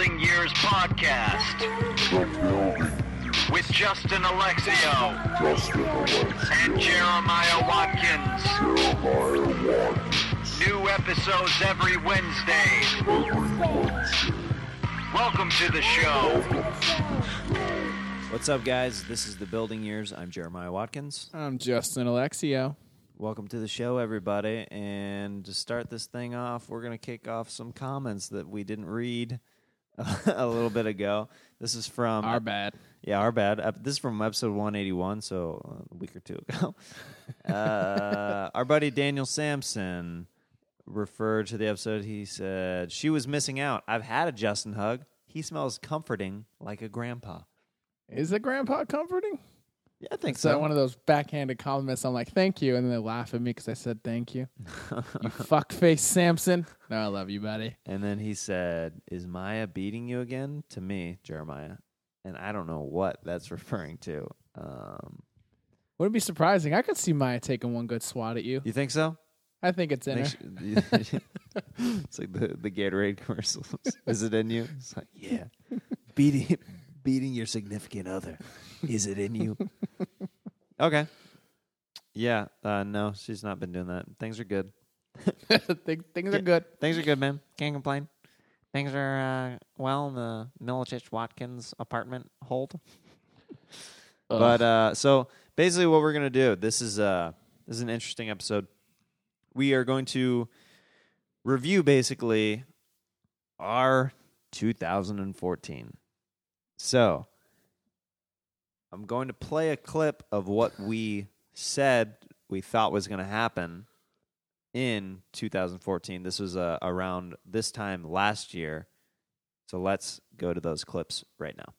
Building Years podcast The building. with Justin Alexio Justin Alexio. and Jeremiah Watkins. Jeremiah Watkins. New episodes every Wednesday. Every Wednesday. Welcome to the show. What's up, guys? This is the Building Years. I'm Jeremiah Watkins. I'm Justin Alexio. Welcome to the show, everybody. And to start this thing off, we're going to kick off some comments that we didn't read a little bit ago. This is from Our bad. Yeah, our bad. Uh, This is from episode 181, so uh, a week or two ago. uh, our buddy Daniel Sampson referred to the episode. He said, She was missing out. I've had a Justin hug. He smells comforting like a grandpa. Is a grandpa comforting? Yeah, I think that so. one of those backhanded compliments? I'm like, thank you. And then they laugh at me because I said thank you. you fuckface Samson. No, I love you, buddy. And then he said, Is Maya beating you again? To me, Jeremiah. And I don't know what that's referring to. Um, Wouldn't be surprising. I could see Maya taking one good swat at you. you think so? I think it's in her. It's like the, the Gatorade commercials. Is it in you? It's like, yeah. Beating, beating your significant other. Is it in you? okay. Yeah. Uh, no, she's not been doing that. Things are good. Think- Things are good. Things are good, man. Can't complain. Things are uh, well in the Milicic Watkins apartment hold. But uh, so basically, what we're gonna do this is uh this is an interesting episode. We are going to review basically our 2014. So I'm going to play a clip of what we said we thought was going to happen in 2014. This was uh, around this time last year. So let's go to those clips right now.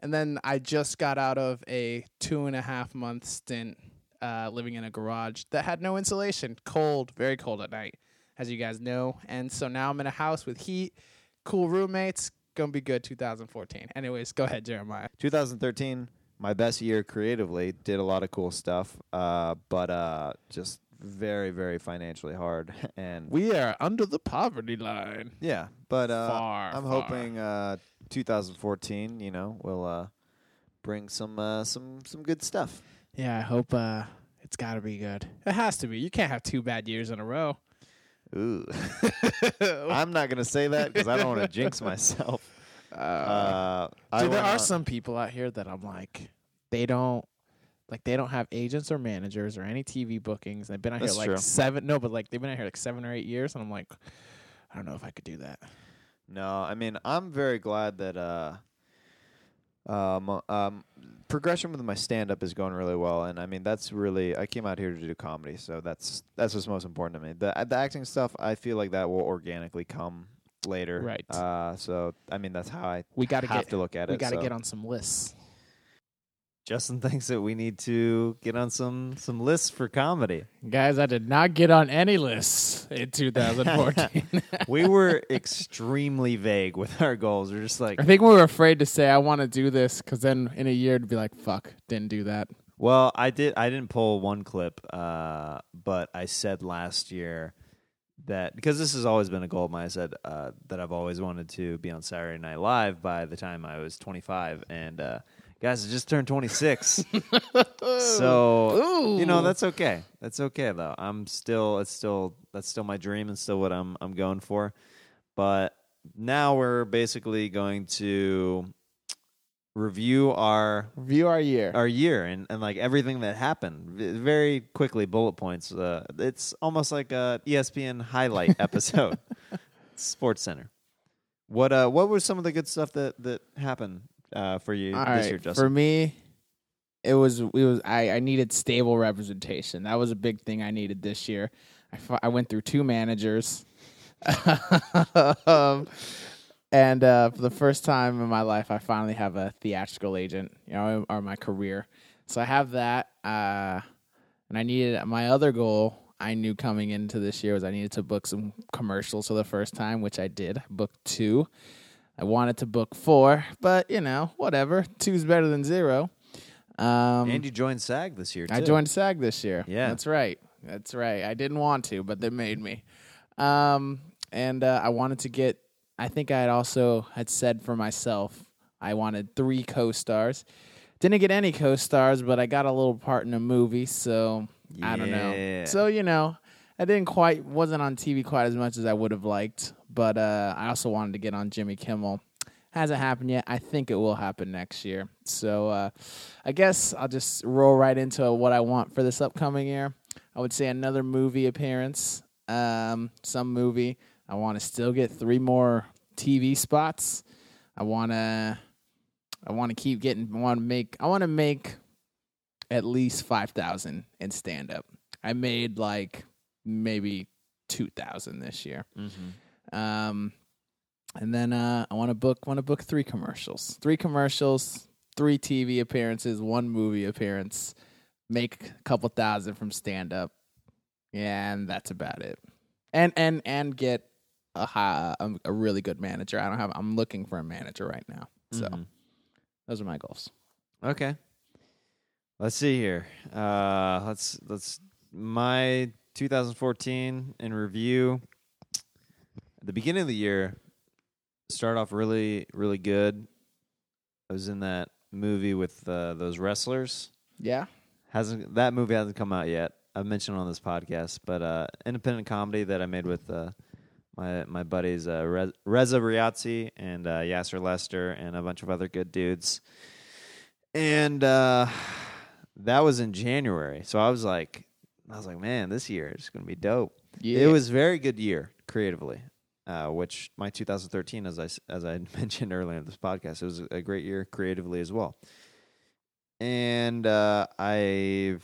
And then I just got out of a two and a half month stint uh, living in a garage that had no insulation, cold, very cold at night, as you guys know. And so now I'm in a house with heat, cool roommates. Gonna be good 2014. Anyways, go ahead, Jeremiah. 2013, my best year creatively. Did a lot of cool stuff, uh, but uh, just very, very financially hard. And We are under the poverty line. yeah, but uh, Far, I'm far. hoping uh, 2014, you know, will uh, bring some uh, some some good stuff. Yeah, I hope uh, it's got to be good. It has to be. You can't have two bad years in a row. Ooh, I'm not gonna say that because I don't want to jinx myself. Uh, I Dude, there are on- some people out here that I'm like, they don't, like, they don't have agents or managers or any TV bookings. They've been out That's here like true. seven, no, but like they've been out here like seven or eight years, and I'm like, I don't know if I could do that. No, I mean I'm very glad that uh, um, um, progression with my stand up is going really well, and I mean that's really I came out here to do comedy, so that's that's what's most important to me. The the acting stuff I feel like that will organically come later, Right. Uh, so I mean that's how I We got to have get, to look at we it. We got to so. get on some lists. Justin thinks that we need to get on some some lists for comedy. Guys, I did not get on any lists in 2014. we were extremely vague with our goals. We're just like, I think we were afraid to say I want to do this because then in a year to be like, fuck, didn't do that. Well, I did. I didn't pull one clip, uh, but I said last year that because this has always been a goal of mine. I said uh, that I've always wanted to be on Saturday Night Live by the time I was 25, and uh, guys, I just turned 26. so you know that's okay. That's okay though. I'm still. It's still. That's still my dream and still what I'm. I'm going for. But now we're basically going to review our Review our year. our year and, and like everything that happened very quickly bullet points uh, it's almost like a espn highlight episode sports center what uh what was some of the good stuff that that happened uh for you All this right, year justin For me, it was it was I, I needed stable representation. That was a big thing I needed this year. I, I went through two managers, um, and uh, for the first time in my life, I finally have a theatrical agent. You know, or my career. So I have that, uh, and I needed my other goal. I knew coming into this year was I needed to book some commercials for the first time, which I did. I booked two. I wanted to book four, but you know, whatever. Two's better than zero. Um, and you joined sag this year too. I joined SAG this year. Yeah. that's right. That's right. I didn't want to, but they made me. Um, and uh, I wanted to get I think I had also had said for myself I wanted three co-stars. Didn't get any co-stars, but I got a little part in a movie, so I don't know. So you know, I didn't quite wasn't on TV quite as much as I would have liked, but uh, I also wanted to get on Jimmy Kimmel. Hasn't happened yet. I think it will happen next year. So uh, I guess I'll just roll right into what I want for this upcoming year. I would say another movie appearance, um, some movie. I want to still get three more TV spots. I want to. I want to keep getting. I want to make. I want to make at least five thousand in stand up. I made like maybe two thousand this year. Um, and then uh, I want to book. Want to book three commercials. Three commercials. Three TV appearances. One movie appearance. Make a couple thousand from stand up. And that's about it. And and and get a high, a, a really good manager. I don't have. I'm looking for a manager right now. So Mhm. those are my goals. Okay. Let's see here. Uh, let's let's my 2014 in review. At the beginning of the year, started off really really good. I was in that movie with uh, those wrestlers. Yeah. Hasn't that movie hasn't come out yet? I've mentioned it on this podcast, but uh, independent comedy that I made with uh, my my buddies uh, Re- Reza Riazzi and uh, Yassir Lester and a bunch of other good dudes. And uh, that was in January, so I was like, I was like, man, this year is going to be dope. Yeah. It was a very good year creatively, uh, which my 2013, as I as I mentioned earlier in this podcast, it was a great year creatively as well. And uh, I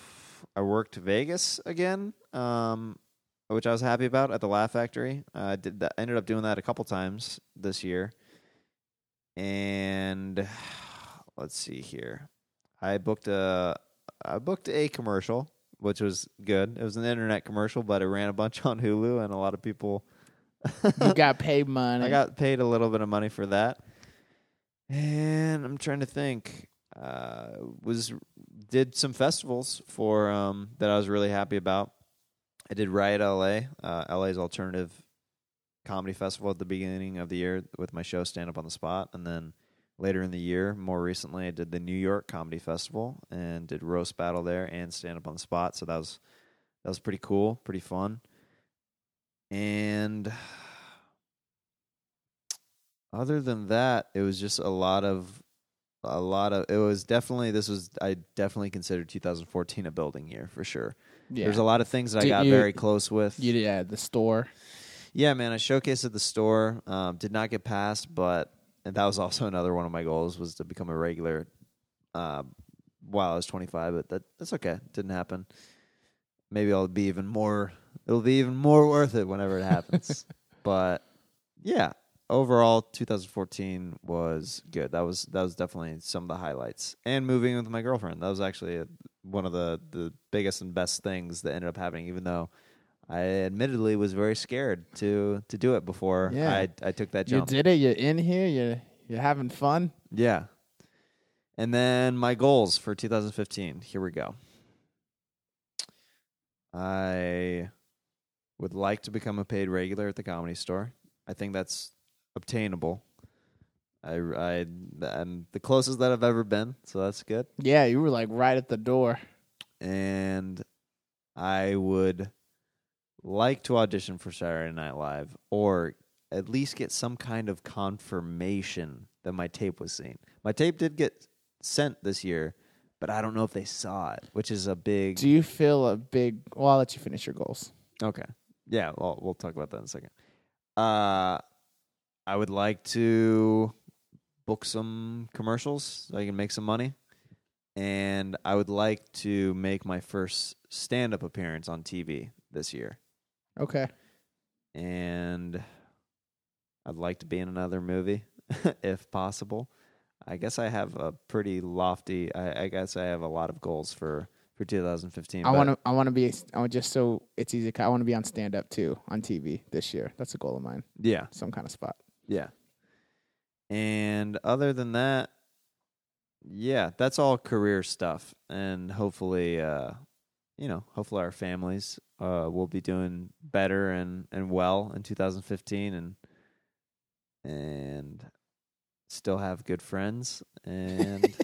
I worked Vegas again, um, which I was happy about at the Laugh Factory. I uh, did that. Ended up doing that a couple times this year. And let's see here, I booked a I booked a commercial, which was good. It was an internet commercial, but it ran a bunch on Hulu, and a lot of people. You got paid money. I got paid a little bit of money for that. And I'm trying to think. Uh, was did some festivals for um, that I was really happy about. I did Riot LA, uh, LA's alternative comedy festival at the beginning of the year with my show Stand Up on the Spot, and then later in the year, more recently, I did the New York Comedy Festival and did roast battle there and Stand Up on the Spot. So that was that was pretty cool, pretty fun. And other than that, it was just a lot of a lot of it was definitely this was I definitely considered 2014 a building year for sure. yeah. There's a lot of things that I got you- very close with. You yeah, the store. Yeah, man, I showcased at the store. Um, did not get passed, but and that was also another one of my goals was to become a regular. Uh, while I was 25, but that that's okay. Didn't happen. Maybe I'll be even more. It'll be even more worth it whenever it happens. but yeah, overall, 2014 was good. That was that was definitely some of the highlights. And moving with my girlfriend, that was actually a, one of the the biggest and best things that ended up happening. Even though I admittedly was very scared to to do it before Yeah. I I took that job. You jump. did it. You're in here. You're you're having fun. Yeah. And then my goals for 2015. Here we go. I would like to become a paid regular at the comedy store. I think that's obtainable. I, I I'm the closest that I've ever been, so that's good. Yeah, you were like right at the door. And I would like to audition for Saturday Night Live or at least get some kind of confirmation that my tape was seen. My tape did get sent this year, but I don't know if they saw it, which is a big. Do you feel a big? Well, I'll let you finish your goals. Okay. Yeah, well, we'll talk about that in a second. Uh, I would like to book some commercials so I can make some money. And I would like to make my first stand up appearance on TV this year. Okay. And I'd like to be in another movie if possible. I guess I have a pretty lofty, I, I guess I have a lot of goals for, for 2015. I want to. I want to be. I want just so it's easy. I want to be on stand up too on TV this year. That's a goal of mine. Yeah. Some kind of spot. Yeah. And other than that, yeah, that's all career stuff. And hopefully, uh, you know, hopefully our families uh, will be doing better and, and well in 2015. And and still have good friends and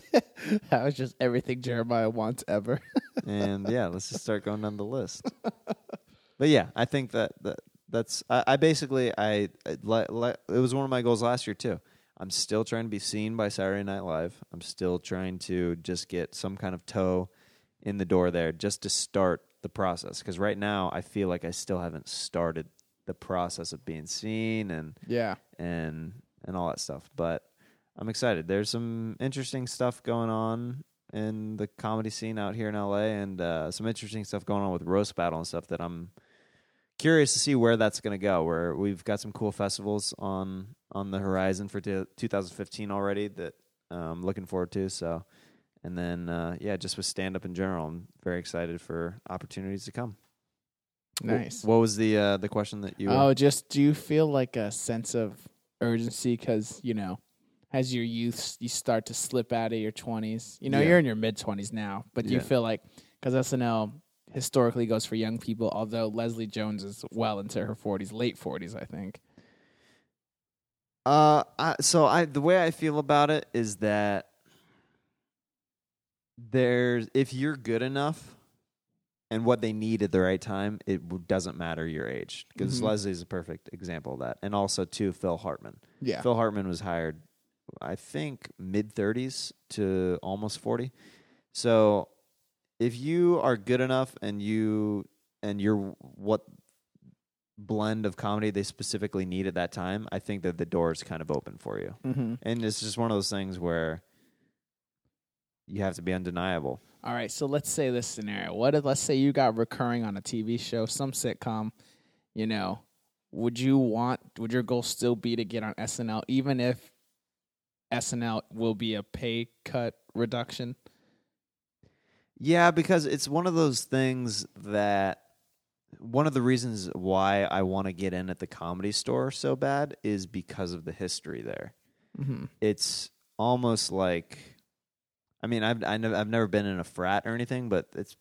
that was just everything Jeremiah wants ever. and yeah, let's just start going down the list. But yeah, I think that, that that's I, I basically I, I le, le, it was one of my goals last year too. I'm still trying to be seen by Saturday Night Live. I'm still trying to just get some kind of toe in the door there just to start the process because right now I feel like I still haven't started the process of being seen and yeah. and and all that stuff. But I'm excited. There's some interesting stuff going on in the comedy scene out here in LA, and uh, some interesting stuff going on with roast battle and stuff that I'm curious to see where that's going to go. Where we've got some cool festivals on on the horizon for t- 2015 already that I'm looking forward to. So. And then, uh, yeah, just with stand up in general, I'm very excited for opportunities to come. Nice. What was the uh, the question that you? were- Oh, just do you feel like a sense of urgency because you know, as your youth, you start to slip out of your twenties. You know, Yeah. you're in your mid twenties now, but do you feel like because SNL historically goes for young people, although Leslie Jones is well into her forties, late forties, I think. Uh, I, so I the way I feel about it is that there's if you're good enough and what they need at the right time, it doesn't matter your age because Mhm. Leslie's a perfect example of that, and also too Phil Hartman. Yeah. Phil Hartman was hired, I think, mid 30s to almost 40. So if you are good enough and you and you're what blend of comedy they specifically need at that time, I think that the door is kind of open for you. Mm-hmm. And it's just one of those things where you have to be undeniable. All right, so let's say this scenario. What if let's say you got recurring on a TV show, some sitcom, you know, would you want would your goal still be to get on SNL even if SNL will be a pay cut reduction? Yeah, because it's one of those things that one of the reasons why I want to get in at the comedy store so bad is because of the history there. Mm-hmm. It's almost like, I mean, I've I I've never been in a frat or anything, but it's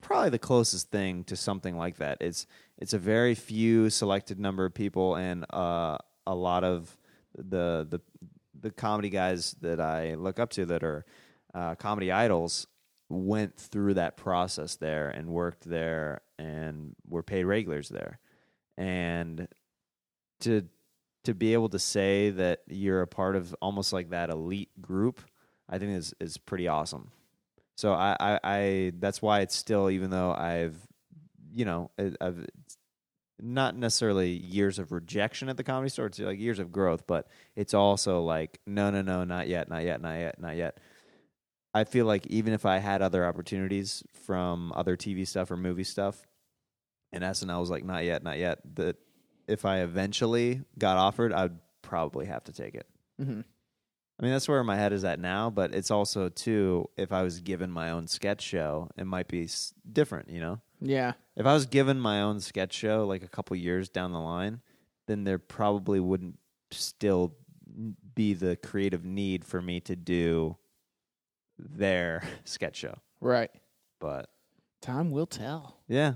probably the closest thing to something like that. It's it's a very few selected number of people, and uh, a lot of the the the comedy guys that I look up to that are uh, comedy idols went through that process there and worked there and were paid regulars there. And to to be able to say that you're a part of almost like that elite group i think is is pretty awesome. So i i, I that's why it's still even though i've you know i've not necessarily years of rejection at the comedy store it's like years of growth but it's also like no no no not yet not yet not yet not yet I feel like even if I had other opportunities from other TV stuff or movie stuff, and SNL was like, not yet, not yet, that if I eventually got offered, I'd probably have to take it. Mm-hmm. I mean, that's where my head is at now, but it's also, too, if I was given my own sketch show, it might be different, you know? Yeah. If I was given my own sketch show like a couple years down the line, then there probably wouldn't still be the creative need for me to do their sketch show. Right. But Time will tell. yeah,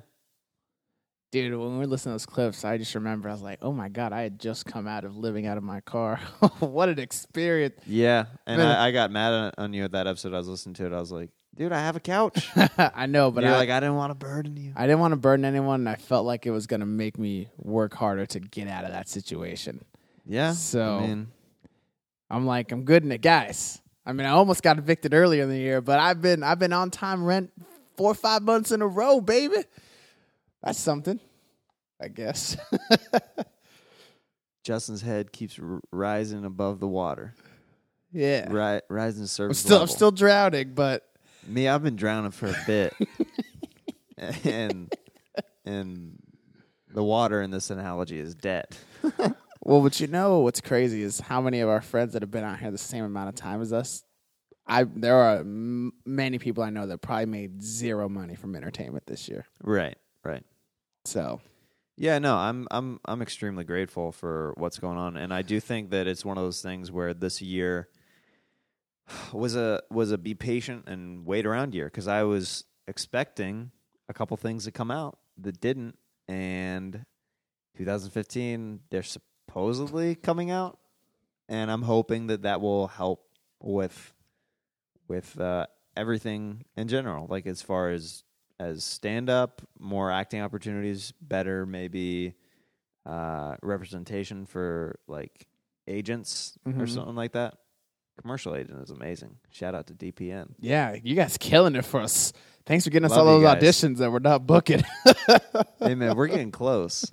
Dude, when we were listening to those clips, I just remember I was like, "Oh my god, I had just come out of living out of my car. what an experience!" yeah. And I, I got mad on, on you at that episode. I was listening to it. I was like, dude, I have a couch. I know, but you're I, like, I didn't want to burden you. I didn't want to burden anyone, and I felt like it was going to make me work harder to get out of that situation. Yeah. So- I mean, I'm like, I'm good in it, guys. I mean, I almost got evicted earlier in the year, but I've been I've been on time rent four or five months in a row, baby. That's something, I guess. Justin's head keeps r- rising above the water, yeah, ri- rising to I'm surface still I'm still drowning, but Me, I've been drowning for a bit, and and the water in this analogy is dead. Well, but you know what's crazy is how many of our friends that have been out here the same amount of time as us. I there are m- many people I know that probably made zero money from entertainment this year. Right. Right. So Yeah, no, I'm I'm I'm extremely grateful for what's going on, and I do think that it's one of those things where this year was a was a be patient and wait around year because I was expecting a couple things to come out that didn't, and 2015 they're supposedly coming out, and I'm hoping that that will help with with uh, everything in general, like as far as as stand up, more acting opportunities, better maybe uh, representation for like agents or Mhm. something like that. Commercial agent is amazing. Shout out to DPN. Yeah, you guys killing it for us. Thanks for getting us Love all you those guys. auditions that we're not booking. hey man, we're getting close.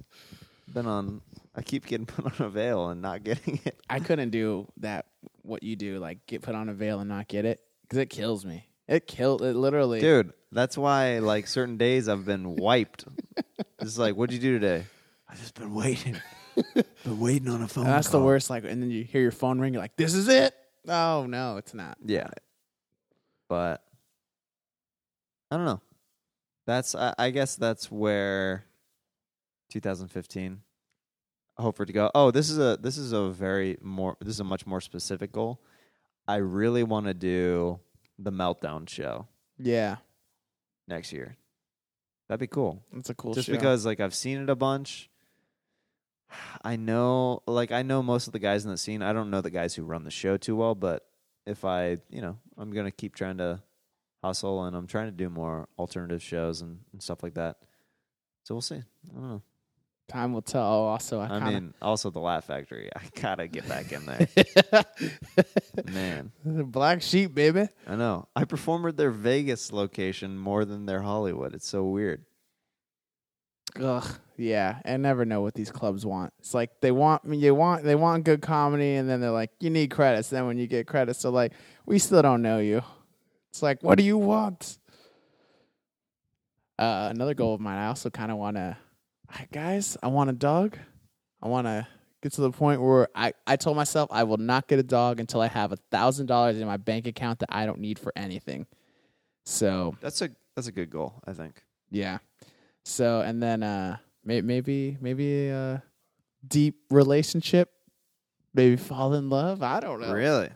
Been on. I keep getting put on a veil and not getting it. I couldn't do that. What you do, like get put on avail and not get it, because it kills me. It killed it literally. Dude, that's why like certain days I've been wiped. It's like, what'd you do today? I've just been waiting. been waiting on a phone. And that's the worst. Like, and then you hear your phone ring. You're like, "This is it." Oh no, it's not. Yeah. But I don't know. That's I, I guess that's where 2015 I hope for it to go. Oh, this is a this is a very more this is a much more specific goal. I really want to do the meltdown show Yeah, next year. That'd be cool. That's a cool. just show. because like I've seen it a bunch. I know like I know most of the guys in the scene. I don't know the guys who run the show too well, but if I, you know, I'm going to keep trying to hustle and I'm trying to do more alternative shows and, and stuff like that. So we'll see. I don't know. time will tell. Also, I, I, kinda, mean, also the Laugh Factory. I got to get back in there. Man, black sheep, baby. I know. I performed at their Vegas location more than their Hollywood. It's so weird. Ugh, yeah. I never know what these clubs want. It's like they want me. You want they want good comedy, and then they're like, you need credits. Then when you get credits, they're like, we still don't know you. It's like, what do you want? Uh, another goal of mine. I also kind of want to, guys. I want a dog. I want to get to the point where I I told myself I will not get a dog until I have a thousand dollars in my bank account that I don't need for anything. So That's a that's a good goal, I think. yeah. So and then uh may- maybe maybe a deep relationship, maybe fall in love. I don't know. Really?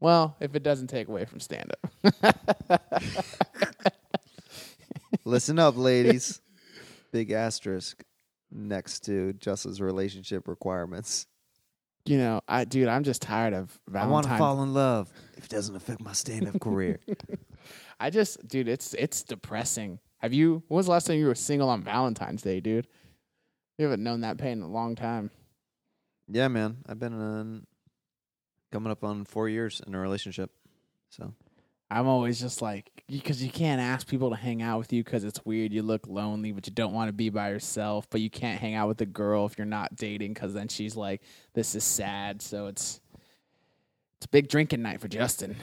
Well, if it doesn't take away from stand up. Listen up, ladies. Big asterisk next to Justin's relationship requirements. you know, I dude, I'm just tired of I want to fall in love if it doesn't affect my stand-up career. I just dude, it's it's depressing. Have you when was the last time you were single on Valentine's Day, dude? You haven't known that pain in a long time. yeah, man. I've been in, coming up on four years in a relationship. So I'm always just like because you can't ask people to hang out with you because it's weird. You look lonely, but you don't want to be by yourself. But you can't hang out with a girl if you're not dating because then she's like, "This is sad." So it's it's a big drinking night for Justin.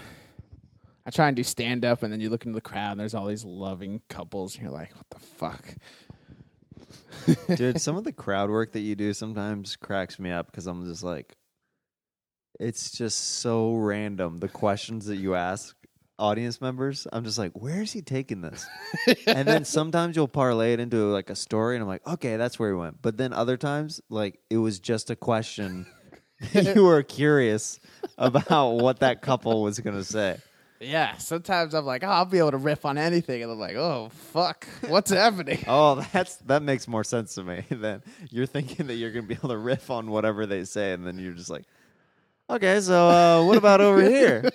I try and do stand up, and then you look into the crowd, and there's all these loving couples. And you're like, "What the fuck?" dude some of the crowd work that you do sometimes cracks me up because i'm just like it's just so random the questions that you ask audience members i'm just like where is he taking this and then sometimes you'll parlay it into like a story and i'm like okay that's where he went but then other times like it was just a question you were curious about what that couple was going to say Yeah. Sometimes I'm like, "Oh, I'll be able to riff on anything," and I'm like, "Oh fuck, what's happening?" Oh, that's that makes more sense to me. Then you're thinking that you're gonna be able to riff on whatever they say, and then you're just like, okay, so uh, what about over here?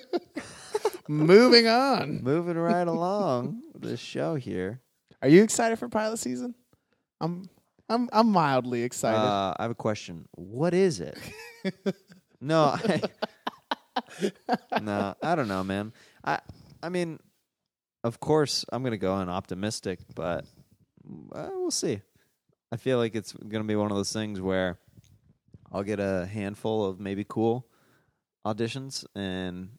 Moving on. Moving right along the show here. Are you excited for pilot season? I'm I'm I'm mildly excited. Uh, I have a question. What is it? no, I, no, I don't know, man. I I mean, of course, I'm gonna go in optimistic, but uh, we'll see. I feel like it's gonna be one of those things where I'll get a handful of maybe cool auditions, and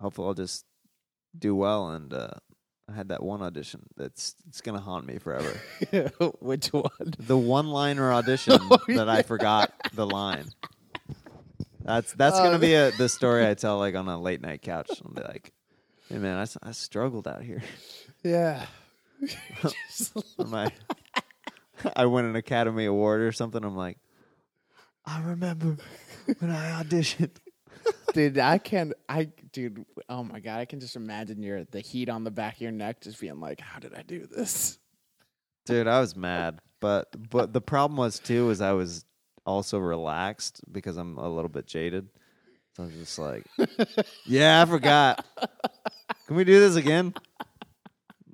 hopefully, I'll just do well. And uh, I had that one audition that's it's gonna haunt me forever. Which one? the one-liner audition Oh, that I forgot the line. That's that's Oh, gonna be a the story I tell like on a late night couch. I'll be like, "Hey man, I, I struggled out here. Yeah. My, I win an Academy Award or something. I'm like, I remember when I auditioned. dude, I can't. I dude, oh my god, I can just imagine your the heat on the back of your neck just being like, How did I do this? Dude, I was mad, but but the problem was too is I was also relaxed because I'm a little bit jaded. So I'm just like, yeah, I forgot. Can we do this again?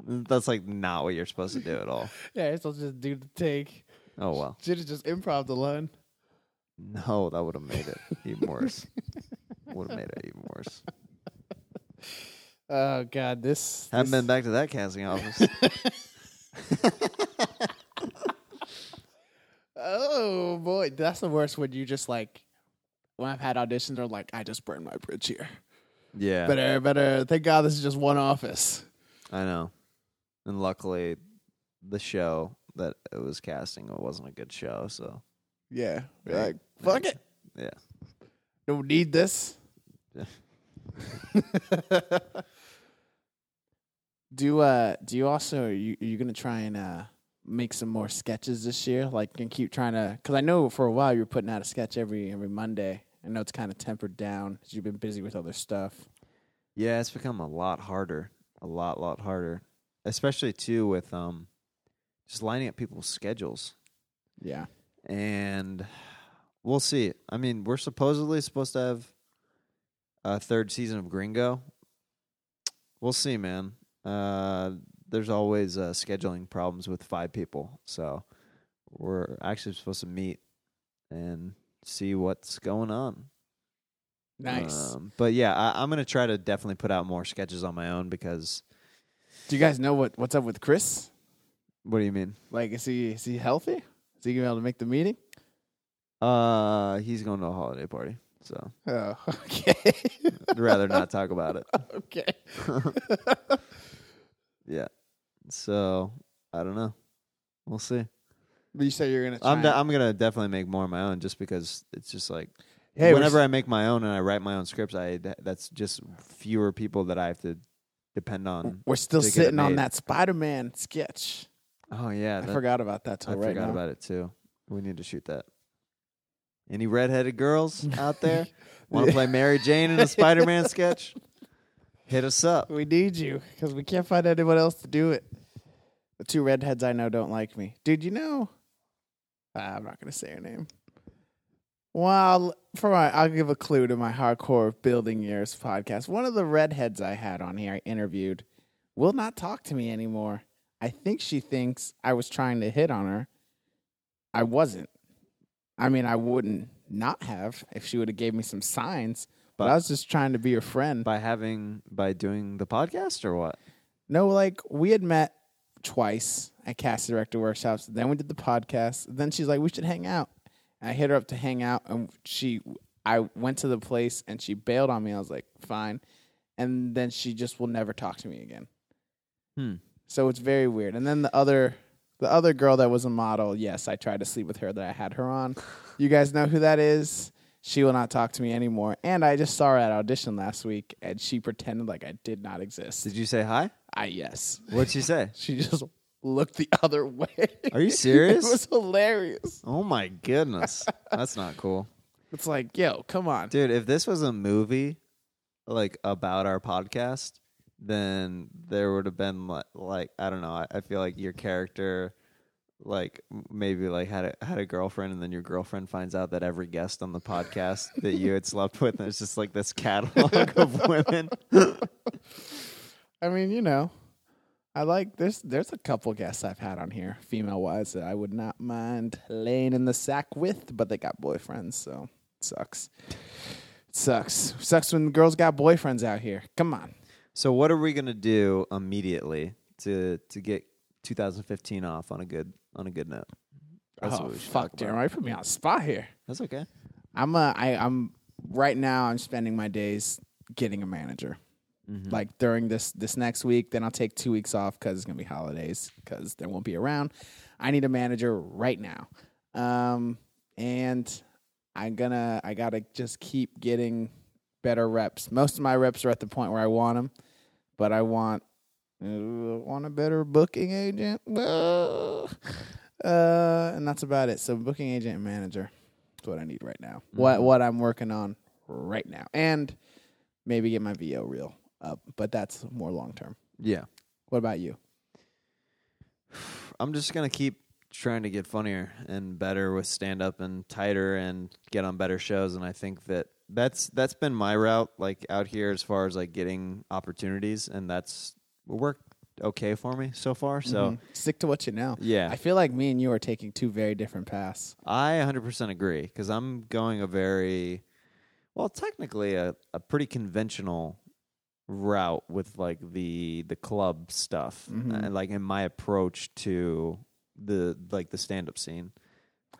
That's like not what you're supposed to do at all. Yeah, it's supposed to just do the take. Oh well. Should have just improv the line. No, that would have made it even worse. would have made it even worse. Oh God, this Haven't this- been back to that casting office. Oh boy, that's the worst when you just like when I've had auditions are like I just burned my bridge here. yeah, Better, better. Thank God this is just one office. I know. And luckily, the show that it was casting it wasn't a good show. So Yeah, Right. like fuck it. yeah, Don't need this. Yeah. do uh do you also are you are you gonna try and uh make some more sketches this year? Like and keep trying to because I know for a while you were putting out a sketch every every Monday. I know it's kind of tempered down because you've been busy with other stuff. yeah, it's become a lot harder, a lot, lot harder, especially too with um, just lining up people's schedules. Yeah. and we'll see. I mean, we're supposedly supposed to have a third season of Gringo. We'll see, man. Uh, there's always uh, scheduling problems with five people, so we're actually supposed to meet and see what's going on. Nice. Um, but yeah, I, I'm gonna try to definitely put out more sketches on my own because. do you guys know what what's up with Chris? What do you mean? Like, is he is he healthy? Is he gonna be able to make the meeting? Uh, he's going to a holiday party, so Oh, okay, I'd rather not talk about it. okay. Yeah. So I don't know. We'll see. But you say you're gonna. Try I'm de- and- I'm gonna definitely make more of my own, just because it's just like Hey, we're whenever s- I make my own and I write my own scripts, I that's just fewer people that I have to depend on. we're still to get it sitting on made. that Spider-Man sketch. Oh yeah, I that- forgot about that till I right forgot now. about it too. We need to shoot that. Any redheaded girls out there want to play Mary Jane in a Spider-Man sketch? Hit us up. We need you because we can't find anyone else to do it. The two redheads I know don't like me, dude. You know, Ah, I'm not gonna say her name. Well, for my, I'll give a clue to my hardcore building years podcast. One of the redheads I had on here, I interviewed, will not talk to me anymore. I think she thinks I was trying to hit on her. I wasn't. I mean, I wouldn't not have if she would have gave me some signs. But, I was just trying to be her friend. By having by doing the podcast or what? No, like we had met twice at cast director workshops. Then we did the podcast. Then she's like, "We should hang out." And I hit her up to hang out, and she, I went to the place, and she bailed on me. I was like, "Fine," and then she just will never talk to me again. Hmm. So it's very weird. And then the other, the other girl that was a model, yes, I tried to sleep with her that I had her on. You guys know who that is. She will not talk to me anymore. And I just saw her at audition last week, and she pretended like I did not exist. Did you say hi? I yes. What'd she say? She just looked the other way. Are you serious? it was hilarious. Oh my goodness. That's not cool. It's like, yo, come on. Dude, if this was a movie like about our podcast, then there would have been like, like I don't know, I, I feel like your character like maybe like had a had a girlfriend and then your girlfriend finds out that every guest on the podcast that you had slept with and it's just like this catalog of women. I mean, you know, I like there's there's a couple guests I've had on here, female wise, that I would not mind laying in the sack with, but they got boyfriends, so it sucks. It sucks. Sucks when girls got boyfriends out here. Come on. So what are we gonna do immediately to to get 2015 off on a good on a good note? That's oh, what we should fuck, about. Jeremy, put me on the spot here. That's okay. I'm uh, I, I'm right now. I'm spending my days getting a manager. Mm-hmm. Like during this this next week, then I'll take two weeks off because it's gonna be holidays because they won't be around. I need a manager right now, um, and I'm gonna I gotta just keep getting better reps. Most of my reps are at the point where I want them, but I want want a better booking agent. Uh, uh, and that's about it. So booking agent and manager is what I need right now. What what I'm working on right now, and maybe get my VO reel up, but that's more long term. Yeah. What about you? I'm just gonna keep trying to get funnier and better with stand up and tighter and get on better shows and I think that that's that's been my route like out here as far as like getting opportunities and that's worked okay for me so far. So Mhm. stick to what you know. Yeah. I feel like me and you are taking two very different paths. I 100% agree because I'm going a very, well, technically a, a pretty conventional route with like the the club stuff, Mhm. and like in my approach to the like the stand up scene.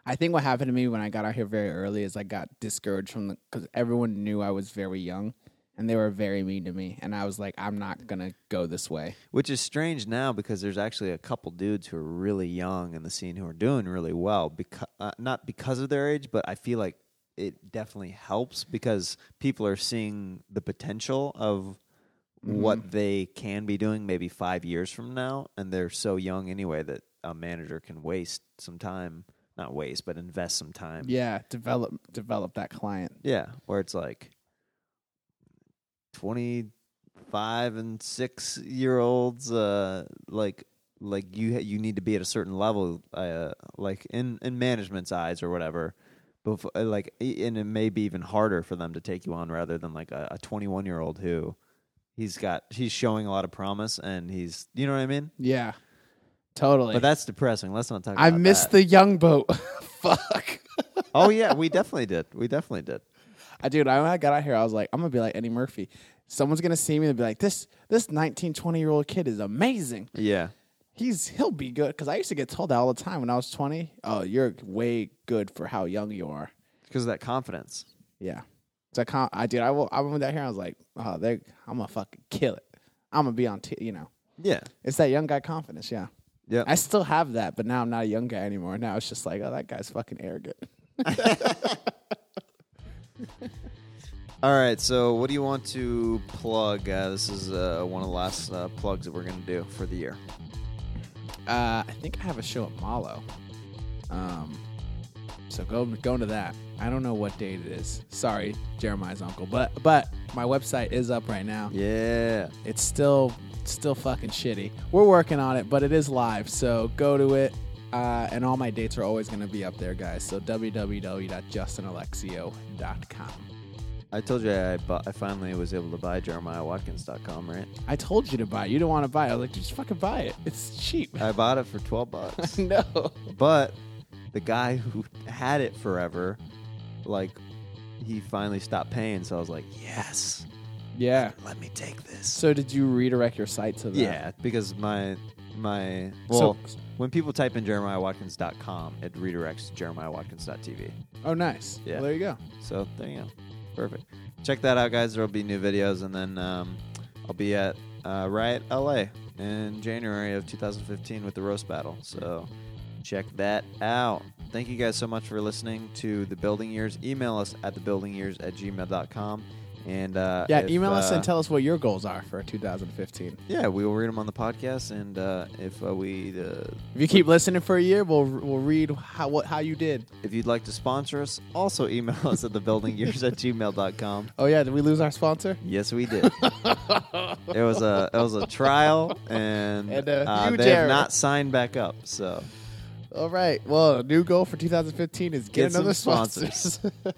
I think what happened to me when I got out here very early is I got discouraged from the because everyone knew I was very young, and they were very mean to me, and I was like, I'm not gonna go this way. Which is strange now because there's actually a couple dudes who are really young in the scene who are doing really well. Because uh, not because of their age, but I feel like it definitely helps because people are seeing the potential of what they can be doing maybe five years from now, and they're so young anyway that a manager can waste some time, not waste, but invest some time. Yeah, develop develop that client. Yeah, where it's like 25 and 6 year olds uh like like you ha- you need to be at a certain level uh like in in management's eyes or whatever before like e- and it may be even harder for them to take you on rather than like a 21 year old who he's got he's showing a lot of promise and he's you know what I mean Yeah, totally. but that's depressing let's not talk I missed that. the young boat. Fuck. oh yeah we definitely did we definitely did I dude, I, when I got out here, I was like, I'm gonna be like Eddie Murphy. Someone's gonna see me and be like, this this 19, 20 year old kid is amazing. yeah He's he'll be good because I used to get told that all the time when I was 20. Oh, you're way good for how young you are. because of that confidence Yeah. So I, con- I did. I, will- I went out here. I was like, oh, they, I'm gonna fucking kill it. I'm gonna be on. T- you know, yeah it's that young guy confidence. Yeah. yeah I still have that, but now I'm not a young guy anymore. Now it's just like, oh, that guy's fucking arrogant. All right, so what do you want to plug? Uh, this is uh, one of the last uh, plugs that we're going to do for the year. Uh, I think I have a show at Malo. Um, so go go into that. I don't know what date it is. Sorry, Jeremiah's uncle, but but my website is up right now. Yeah. It's still still fucking shitty. We're working on it, but it is live. So go to it. Uh, and all my dates are always going to be up there, guys. So www.justinalexio.com. I told you I, bu- I finally was able to buy JeremiahWatkins.com, right? I told you to buy it. You didn't want to buy it. I was like, just fucking buy it. It's cheap. I bought it for 12 bucks. no. but the guy who had it forever, like, he finally stopped paying. So I was like, yes, Yeah. let me take this. So did you redirect your site to that? Yeah, because my my So- well, when people type in jeremiahwatkins.com, it redirects to jeremiahwatkins.tv. Oh, nice. Yeah. Well, there you go. So there you go. Perfect. Check that out, guys. There'll be new videos, and then um, I'll be at uh, Riot LA in January of 2015 with the roast battle. So check that out. Thank you guys so much for listening to the Building Years. Email us at thebuildingyears at gmail.com. And uh, Yeah, if, email us uh, and tell us what your goals are for 2015. Yeah, we will read them on the podcast, and uh, if uh, we uh, If you keep listening for a year, we'll we'll read how what how you did. if you'd like to sponsor us, also email us at thebuildingyears at gmail.com. Oh yeah, did we lose our sponsor? Yes, we did. it was a it was a trial, and, And, uh, uh, they have not signed back up. So All right. Well, a new goal for 2015 is get, Get another sponsors. sponsor.